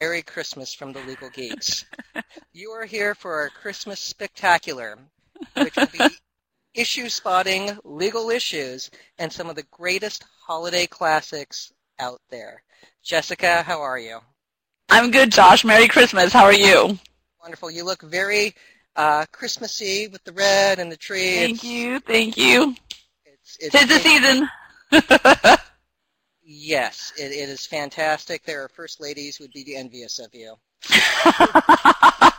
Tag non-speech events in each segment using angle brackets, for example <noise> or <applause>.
Merry Christmas from the Legal Geeks. you are here for our Christmas spectacular, which will be issue spotting, legal issues, and some of the greatest holiday classics out there. Jessica, how are you? I'm good, Josh. Merry Christmas. How are you? Wonderful. You look very uh, Christmassy with the red and the tree. Thank It's- you. Thank you. It's, it's, Tis the season. <laughs> Yes, it, it is fantastic. There are first ladies who would be envious of you. <laughs>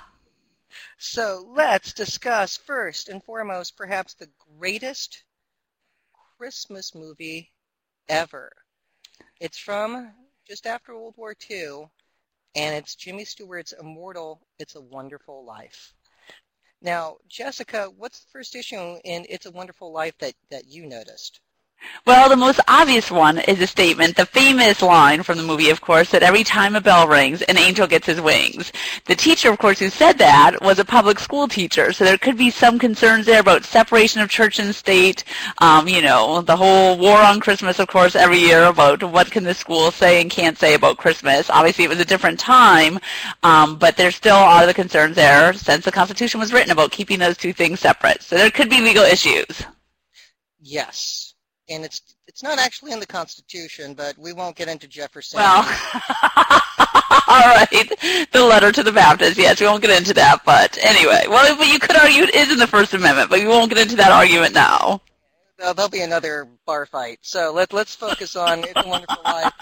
So let's discuss first and foremost perhaps the greatest Christmas movie ever. It's from just after World War II, and it's Jimmy Stewart's immortal It's a Wonderful Life. Now, Jessica, what's the first issue in It's a Wonderful Life that, that you noticed? Well, the most obvious one is a statement, the famous line from the movie, of course, that every time a bell rings, an angel gets his wings. The teacher, of course, who said that was a public school teacher, so there could be some concerns there about separation of church and state. Um, you know, the whole war on Christmas, of course, every year about what can the school say and can't say about Christmas. Obviously, it was a different time, um, but there still a are the concerns there since the Constitution was written about keeping those two things separate. So there could be legal issues. Yes. And it's it's not actually in the Constitution, but we won't get into Jefferson. Well, <laughs> all right. The letter to the Baptists. Yes, we won't get into that. But anyway, well, but you could argue it is in the First Amendment, but we won't get into that argument now. There'll there'll be another bar fight. So let, let's focus on It's a Wonderful Life.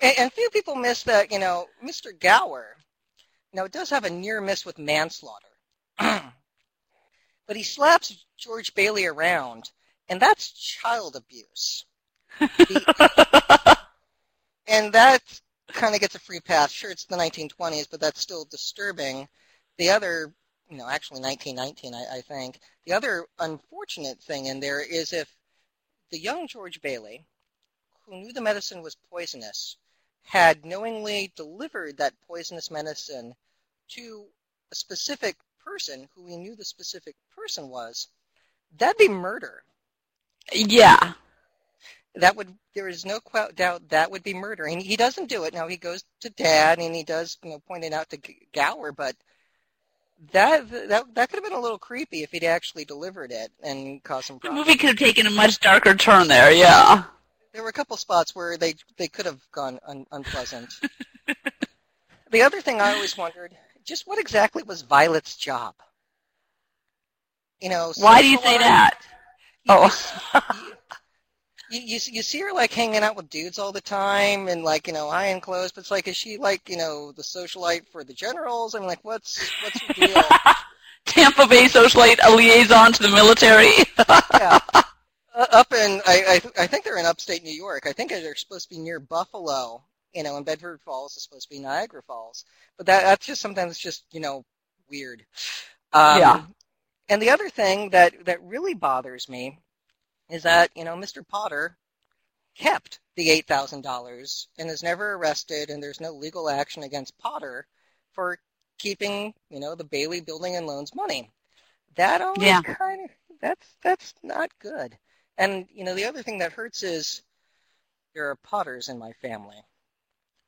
And, and few people miss that, you know, Mr. Gower, Now know, does have a near miss with manslaughter. <clears throat> but he slaps George Bailey around, and that's child abuse. The- <laughs> and that kind of gets a free pass. Sure, it's the 1920s, but that's still disturbing. The other, you know, actually 1919, I, I think. The other unfortunate thing in there is if the young George Bailey, who knew the medicine was poisonous, had knowingly delivered that poisonous medicine to a specific person who he knew the specific person was, that'd be murder. Yeah. That would there is no qu- doubt that would be murder, and he doesn't do it. Now he goes to Dad and he does, you know, point it out to G- Gower, but that that that could have been a little creepy if he'd actually delivered it and caused some The movie could have taken a much darker turn there. Yeah. There were a couple spots where they they could have gone un, unpleasant. <laughs> the other thing I always wondered, just what exactly was Violet's job? You know, Why do you say that? You- Oh. <laughs> you, you you see her like hanging out with dudes all the time and like you know iron clothes, but it's like is she like you know the socialite for the generals? I'm like, what's what's her deal? <laughs> Tampa Bay socialite, a liaison to the military. yeah. <laughs> Uh, up in I, I I think they're in upstate New York. I think they're supposed to be near Buffalo. You know, and Bedford Falls is supposed to be Niagara Falls. But that that's just sometimes just you know weird. Um, Yeah. And the other thing that that really bothers me is that you know Mr. Potter kept the eight thousand dollars and is never arrested, and there's no legal action against Potter for keeping you know the Bailey Building and Loans money. That always Yeah. kind of that's that's not good. And you know the other thing that hurts is there are Potters in my family,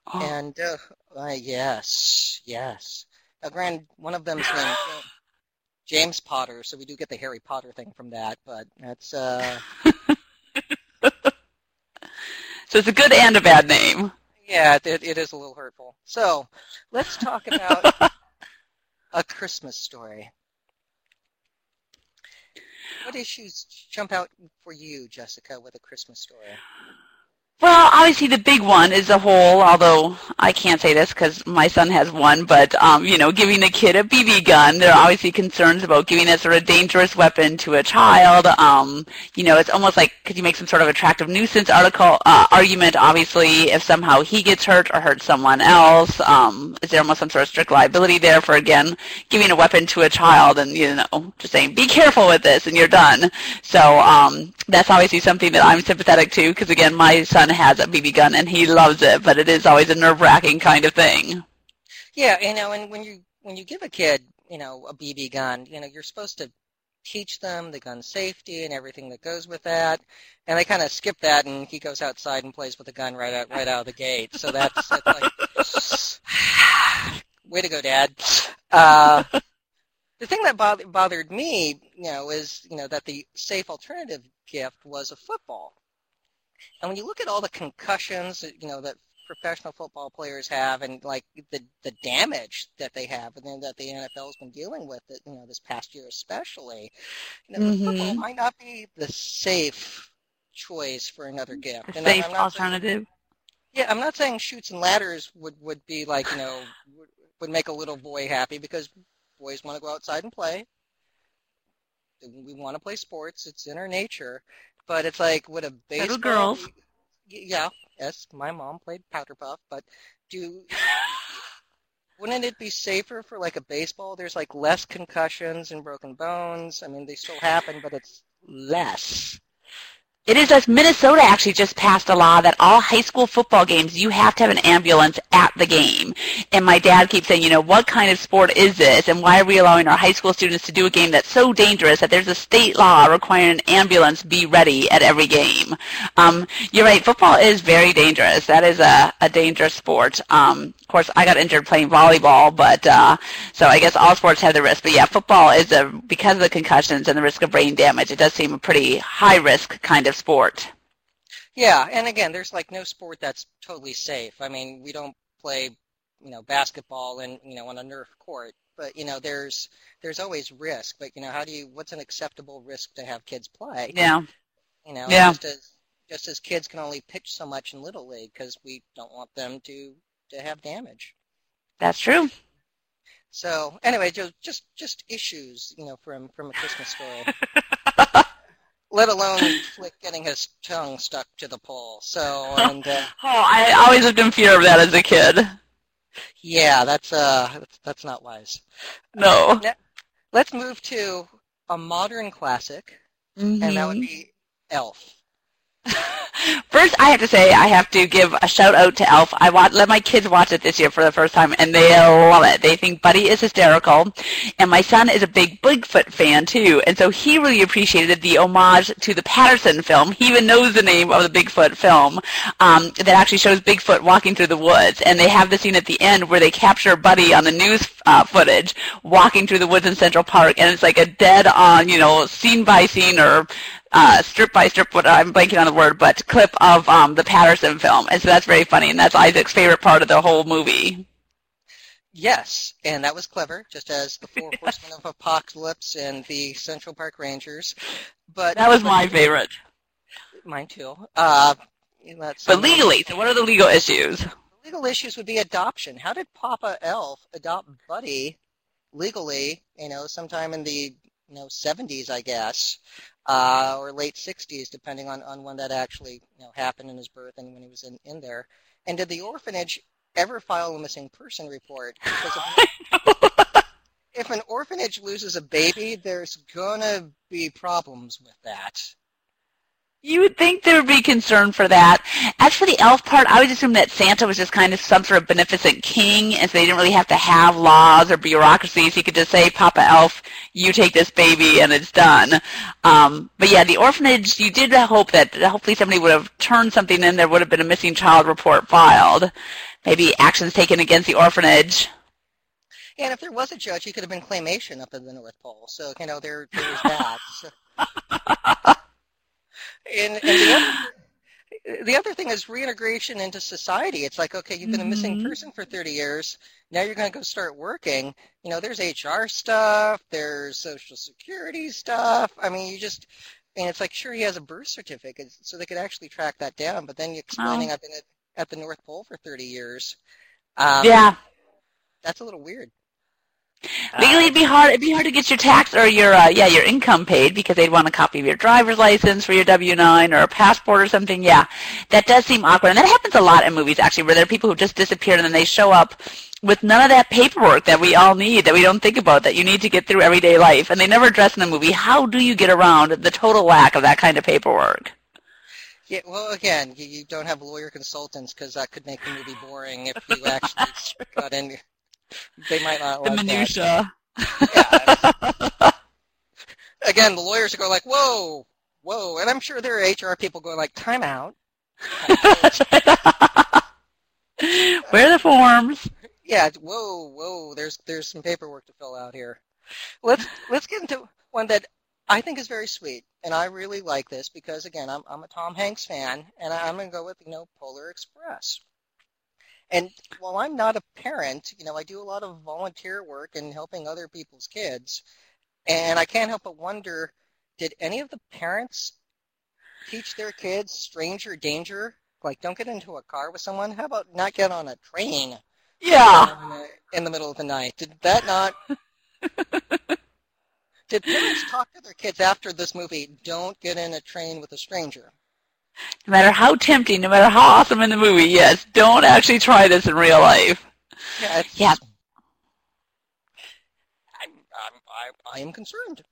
Oh. and uh, uh, yes, yes. Now, grand, one of them's named <gasps> James Potter, so we do get the Harry Potter thing from that, but that's uh, <laughs> So it's a good and a bad name. yeah, it, it is a little hurtful. So let's talk about <laughs> a Christmas story. What issues jump out for you, Jessica, with a Christmas story? Well, obviously the big one is the whole, although I can't say this because my son has one, but, um, you know, giving a kid a BB gun. There are obviously concerns about giving that sort of dangerous weapon to a child. Um, you know, it's almost like, could you make some sort of attractive nuisance article, uh, argument, obviously, if somehow he gets hurt or hurts someone else? Um, is there almost some sort of strict liability there for, again, giving a weapon to a child and, you know, just saying, be careful with this and you're done. So, um, that's obviously something that I'm sympathetic to because, again, my son has a BB gun and he loves it, but it is always a nerve-wracking kind of thing. Yeah, you know, and when you when you give a kid, you know, a BB gun, you know, you're supposed to teach them the gun safety and everything that goes with that. And they kind of skip that, and he goes outside and plays with the gun right out right out of the gate. So that's, that's like, <sighs> way to go, Dad. Uh, the thing that bothered, bothered me, you know, is you know that the safe alternative gift was a football. And when you look at all the concussions, you know, that professional football players have and like the the damage that they have and then that the NFL has been dealing with it, you know, this past year especially. You know, mm-hmm. football might not be the safe choice for another gift. The and safe alternative. Saying, yeah, I'm not saying Chutes and Ladders would would be like, you know, would, would make a little boy happy because boys want to go outside and play. We want to play sports. It's in our nature. But it's like, would a baseball... Little girls. Yeah, yes, my mom played powder puff, but do <laughs> wouldn't it be safer for like a baseball? There's like less concussions and broken bones. I mean, they still happen, but it's less. It is as Minnesota actually just passed a law that all high school football games you have to have an ambulance at the game. And my dad keeps saying, you know, what kind of sport is this? And why are we allowing our high school students to do a game that's so dangerous that there's a state law requiring an ambulance be ready at every game? Um, you're right. Football is very dangerous. That is a, a dangerous sport. Um, of course, I got injured playing volleyball, but uh, so I guess all sports have the risk. But yeah, football is a because of the concussions and the risk of brain damage. It does seem a pretty high risk kind of sport. Yeah, and again, there's like no sport that's totally safe. I mean, we don't play, you know, basketball and you know on a Nerf court, but you know, there's there's always risk. But you know, how do you? What's an acceptable risk to have kids play? Yeah. You know, yeah. just as just as kids can only pitch so much in little league because we don't want them to to have damage. That's true. So anyway, just just just issues, you know, from from a Christmas story. <laughs> let alone Flick getting his tongue stuck to the pole. So, and uh, <laughs> oh, I always lived in fear of that as a kid. Yeah, that's uh, that's, that's not wise. No. Now, let's move to a modern classic, mm-hmm. and that would be Elf. <laughs> First, I have to say I have to give a shout out to Elf. I watch, let my kids watch it this year for the first time, and they love it. They think Buddy is hysterical, and my son is a big Bigfoot fan too, and so he really appreciated the homage to the Patterson film. He even knows the name of the Bigfoot film um, that actually shows Bigfoot walking through the woods, and they have the scene at the end where they capture Buddy on the news uh, footage walking through the woods in Central Park, and it's like a dead on, you know, scene by scene or uh, strip by strip, what I'm blanking on the word, but clip of um, the Patterson film, and so that's very funny, and that's Isaac's favorite part of the whole movie. Yes, and that was clever, just as the Four Horsemen of Apocalypse and the Central Park Rangers. But that was my favorite. Mine too. Uh, but legally, so what are the legal issues? The legal issues would be adoption. How did Papa Elf adopt Buddy legally? You know, sometime in the you know 70s, I guess uh, or late 60s, depending on, on when that actually you know, happened in his birth and when he was in, in there. And did the orphanage ever file a missing person report? Because if, <laughs> if an orphanage loses a baby, there's going to be problems with that. You would think there would be concern for that. As for the elf part, I would assume that Santa was just kind of some sort of beneficent king, and so they didn't really have to have laws or bureaucracies. He could just say, Papa Elf, you take this baby, and it's done. Um, but yeah, the orphanage, you did hope that hopefully somebody would have turned something in. There would have been a missing child report filed. Maybe actions taken against the orphanage. And if there was a judge, he could have been claymation up in the North Pole. So, you know, there, there was that. So. <laughs> And, and the, other, the other thing is reintegration into society. It's like, okay, you've been mm-hmm. a missing mm-hmm. person for 30 years. Now you're going to go start working. You know, there's HR stuff. There's social security stuff. I mean, you just, and it's like, sure, he has a birth certificate, so they could actually track that down. But then you're explaining oh. I've been at, at the North Pole for 30 years. Um, yeah. That's a little weird. Legally, it'd be hard. It'd be hard to get your tax or your uh, yeah your income paid because they'd want a copy of your driver's license for your W nine or a passport or something. Yeah, that does seem awkward, and that happens a lot in movies actually, where there are people who just disappear and then they show up with none of that paperwork that we all need, that we don't think about, that you need to get through everyday life, and they never address in the movie. How do you get around the total lack of that kind of paperwork? Yeah, well, again, you, you don't have lawyer consultants because that could make the movie boring if you <laughs> actually got in they might not the like minutia. Yeah. <laughs> again, the lawyers are going like, whoa, whoa. And I'm sure there are HR people going like, time out. <laughs> Where are the forms? Yeah, whoa, whoa. There's there's some paperwork to fill out here. Let's let's get into one that I think is very sweet, and I really like this because again, I'm I'm a Tom Hanks fan, and I'm going to go with you know Polar Express. And while I'm not a parent, you know, I do a lot of volunteer work and helping other people's kids, and I can't help but wonder, did any of the parents teach their kids stranger danger? Like, don't get into a car with someone. How about not get on a train? Yeah. In the middle of the night. Did that not? <laughs> Did parents talk to their kids after this movie? Don't get in a train with a stranger. No matter how tempting, no matter how awesome in the movie, yes, don't actually try this in real life. Yeah. yeah. I'm, I'm, I, I am concerned.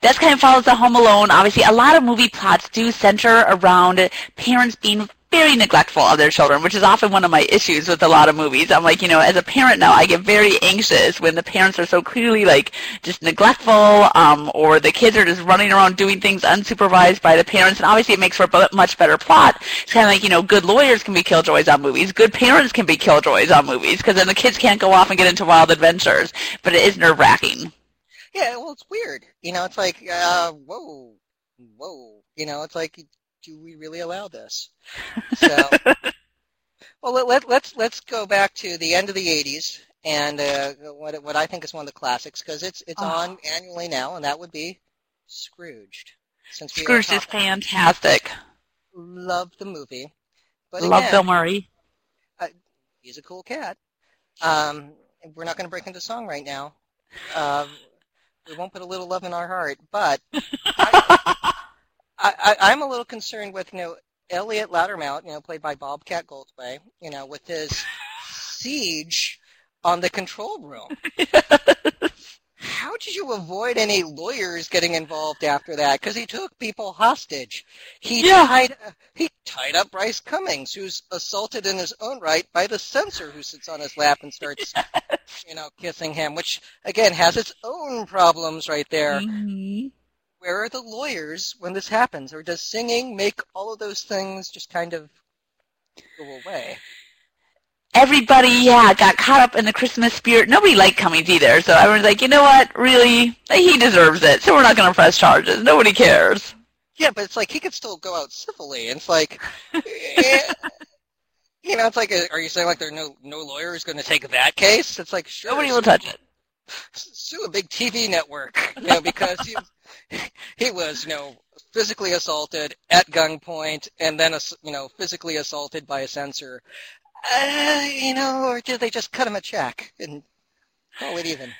This kind of follows the Home Alone. Obviously, a lot of movie plots do center around parents being very neglectful of their children, which is often one of my issues with a lot of movies. I'm like, you know, as a parent now, I get very anxious when the parents are so clearly like just neglectful, um, or the kids are just running around doing things unsupervised by the parents. And obviously, it makes for a much better plot. It's kind of like, you know, good lawyers can be killjoys on movies, good parents can be killjoys on movies, because then the kids can't go off and get into wild adventures. But it is nerve wracking. Yeah, well, it's weird. You know, it's like, uh, whoa, whoa. You know, it's like do we really allow this? <laughs> So, well, let, let, let's let's go back to the end of the '80s and uh, what what I think is one of the classics because it's it's oh. on annually now, and that would be Scrooged. Since Scrooged is fantastic. Love the movie. But Love again, Bill Murray. Uh, he's a cool cat. Um, we're not going to break into song right now. Um, we won't put a little love in our heart, but <laughs> I, I, I, I'm a little concerned with, you know, Elliot Loudermilk, you know, played by Bobcat Goldthwait, you know, with his siege on the control room. <laughs> How did you avoid any lawyers getting involved after that? Because he took people hostage. He yeah. tied he tied up Bryce Cummings, who's assaulted in his own right by the censor who sits on his lap and starts, <laughs> yes. you know, kissing him, which again has its own problems right there. Mm-hmm where are the lawyers when this happens? Or does singing make all of those things just kind of go away? Everybody, yeah, got caught up in the Christmas spirit. Nobody liked Cummings either, so everyone's like, you know what, really? He deserves it, so we're not going to press charges. Nobody cares. Yeah, but it's like he could still go out civilly. And it's like, eh, you know, it's like, a, are you saying like there no no lawyer is going to take that case? It's like sure, nobody will touch it. Sue a big TV network, you know, because you <laughs> he was, you know, physically assaulted at gunpoint and then, you know, physically assaulted by a censor. Uh, you know, or did they just cut him a check and call it even?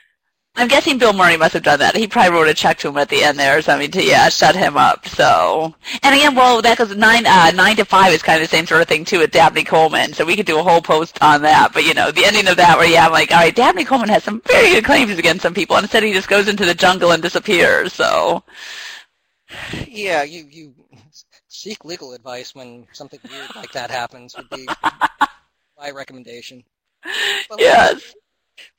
I'm guessing Bill Murray must have done that. He probably wrote a check to him at the end there or something to yeah shut him up. So and again, well that goes nine uh, nine to five is kind of the same sort of thing too with Dabney Coleman. So we could do a whole post on that. But you know the ending of that where yeah I'm like all right Dabney Coleman has some very good claims against some people and instead he just goes into the jungle and disappears. So yeah, you you seek legal advice when something weird like that happens would be <laughs> my recommendation. But yes.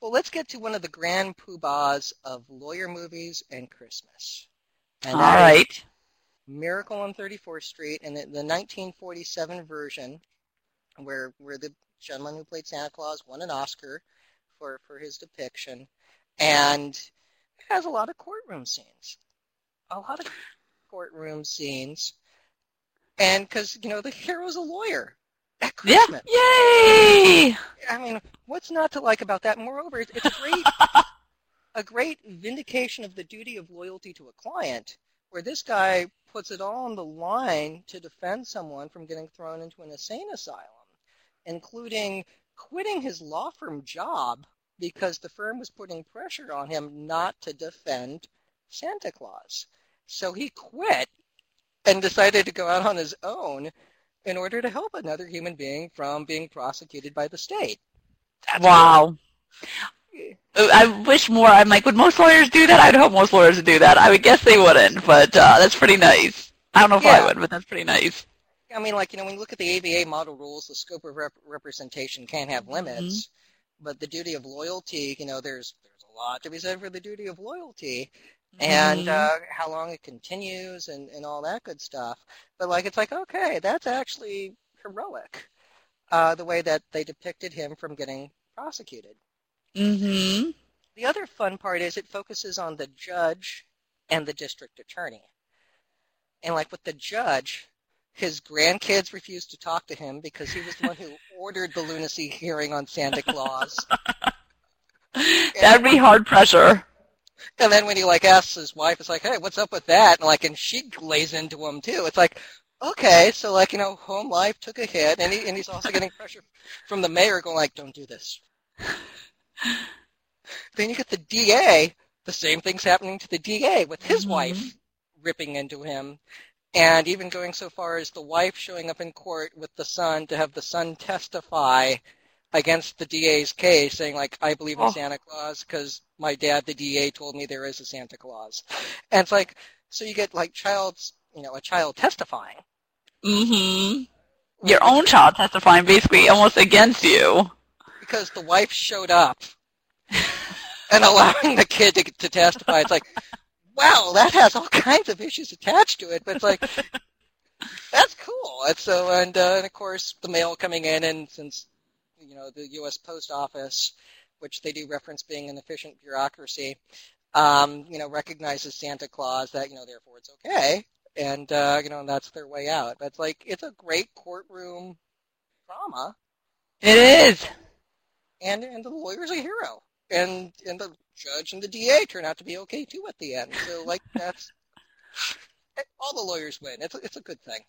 Well, let's get to one of the grand poobahs of lawyer movies and Christmas. And All right. Miracle on 34th Street, and the, the 1947 version, where where the gentleman who played Santa Claus won an Oscar for for his depiction, and it has a lot of courtroom scenes, a lot of courtroom scenes, and because you know the hero's a lawyer, at Christmas. Yeah. Yay! I mean, what's not to like about that? Moreover, it's, it's a great <laughs> a great vindication of the duty of loyalty to a client, where this guy puts it all on the line to defend someone from getting thrown into an insane asylum, including quitting his law firm job because the firm was putting pressure on him not to defend Santa Claus. So he quit and decided to go out on his own in order to help another human being from being prosecuted by the state. That's wow. I wish more. I'm like, would most lawyers do that? I'd hope most lawyers would do that. I would guess they wouldn't, but uh, that's pretty nice. I don't know if yeah. I would, but that's pretty nice. I mean, like, you know, when you look at the ABA model rules, the scope of rep- representation can have mm-hmm. limits, mm-hmm. but the duty of loyalty, you know, there's there's a lot to be said for the duty of loyalty. And uh, how long it continues and, and all that good stuff. But like it's like okay, that's actually heroic, uh, the way that they depicted him from getting prosecuted. Mm-hmm. The other fun part is it focuses on the judge and the district attorney. And like with the judge, his grandkids refused to talk to him because he was the one who <laughs> ordered the lunacy hearing on Santa Claus. <laughs> That'd be hard pressure. And then when he like asks his wife, it's like, hey, what's up with that? And like, and she lays into him too. It's like, okay, so like, you know, home life took a hit, and he and he's also getting pressure from the mayor, going like, don't do this. then you get the DA. The same thing's happening to the DA with his Mhm. wife ripping into him, and even going so far as the wife showing up in court with the son to have the son testify against the DA's case, saying like, I believe in Oh. Santa Claus because my dad, the DA, told me there is a Santa Claus. And it's like, so you get like child's, you know, a child testifying. Mm-hmm. Your own child testifying basically almost against you. because the wife showed up and allowing the kid to, to testify. It's like, wow, that has all kinds of issues attached to it, but it's like, that's cool. And so, and, uh, and of course, the mail coming in, and since, you know, the U.S. Post Office, which they do reference being an efficient bureaucracy, um, you know, recognizes Santa Claus, that, you know, therefore it's okay. And, uh, you know, that's their way out. But it's like, it's a great courtroom drama It is. and and the lawyer's a hero, and and the judge and the DA turn out to be okay too at the end. So like that's <laughs> all the lawyers win. It's it's a good thing.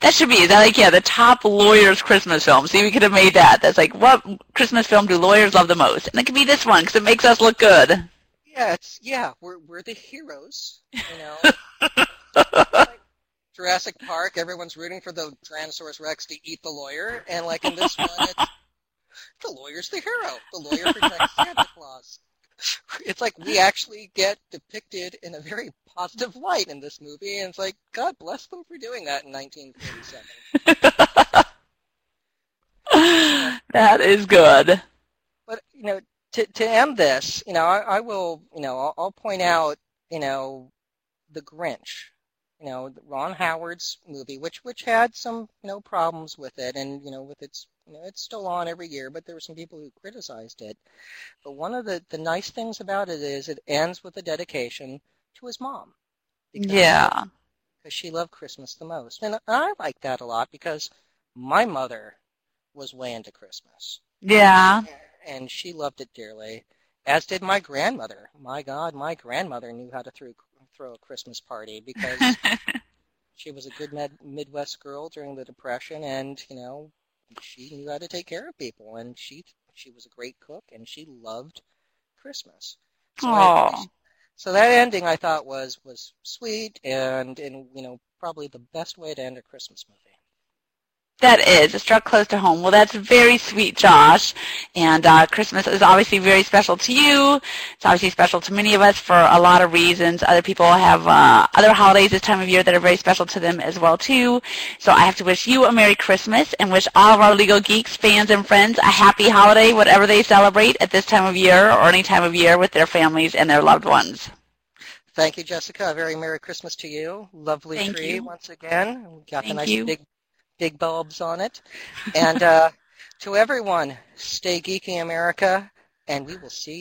That should be that like yeah, the top lawyers Christmas film. See, we could have made that. That's like what Christmas film do lawyers love the most? And it could be this one because it makes us look good. Yeah, it's yeah, we're we're the heroes. You know, Like <laughs> Jurassic Park, everyone's rooting for the Tyrannosaurus Rex to eat the lawyer, and like in this one, it's <laughs> the lawyer's the hero. The lawyer protects Santa Claus. It's like we actually get depicted in a very positive light in this movie, and it's like God bless them for doing that in 1947. <laughs> that is good. But you know, to to end this, you know, I, I will, you know, I'll, I'll point out, you know, the Grinch, you know, Ron Howard's movie, which which had some, you know, problems with it, and you know, with its, you know, it's still on every year, but there were some people who criticized it. But one of the the nice things about it is it ends with a dedication to his mom. Because- Yeah. because she loved Christmas the most. And I like that a lot because my mother was way into Christmas. Yeah. And she loved it dearly, as did my grandmother. My God, my grandmother knew how to throw, throw a Christmas party because <laughs> she was a good med- Midwest girl during the Depression, and, you know, she knew how to take care of people, and she she was a great cook, and she loved Christmas. So I so that ending I thought was was sweet and and you know probably the best way to end a Christmas movie. That is. It struck close to home. Well, that's very sweet, Josh. And uh, Christmas is obviously very special to you. It's obviously special to many of us for a lot of reasons. Other people have uh, other holidays this time of year that are very special to them as well, too. So I have to wish you a Merry Christmas and wish all of our Legal Geeks fans and friends a happy holiday, whatever they celebrate at this time of year or any time of year with their families and their loved ones. Thank you, Jessica. A very Merry Christmas to you. Lovely Thank tree you. once again. We got the Thank nice you. big big bulbs on it. And uh, to everyone, stay geeky, America, and we will see you.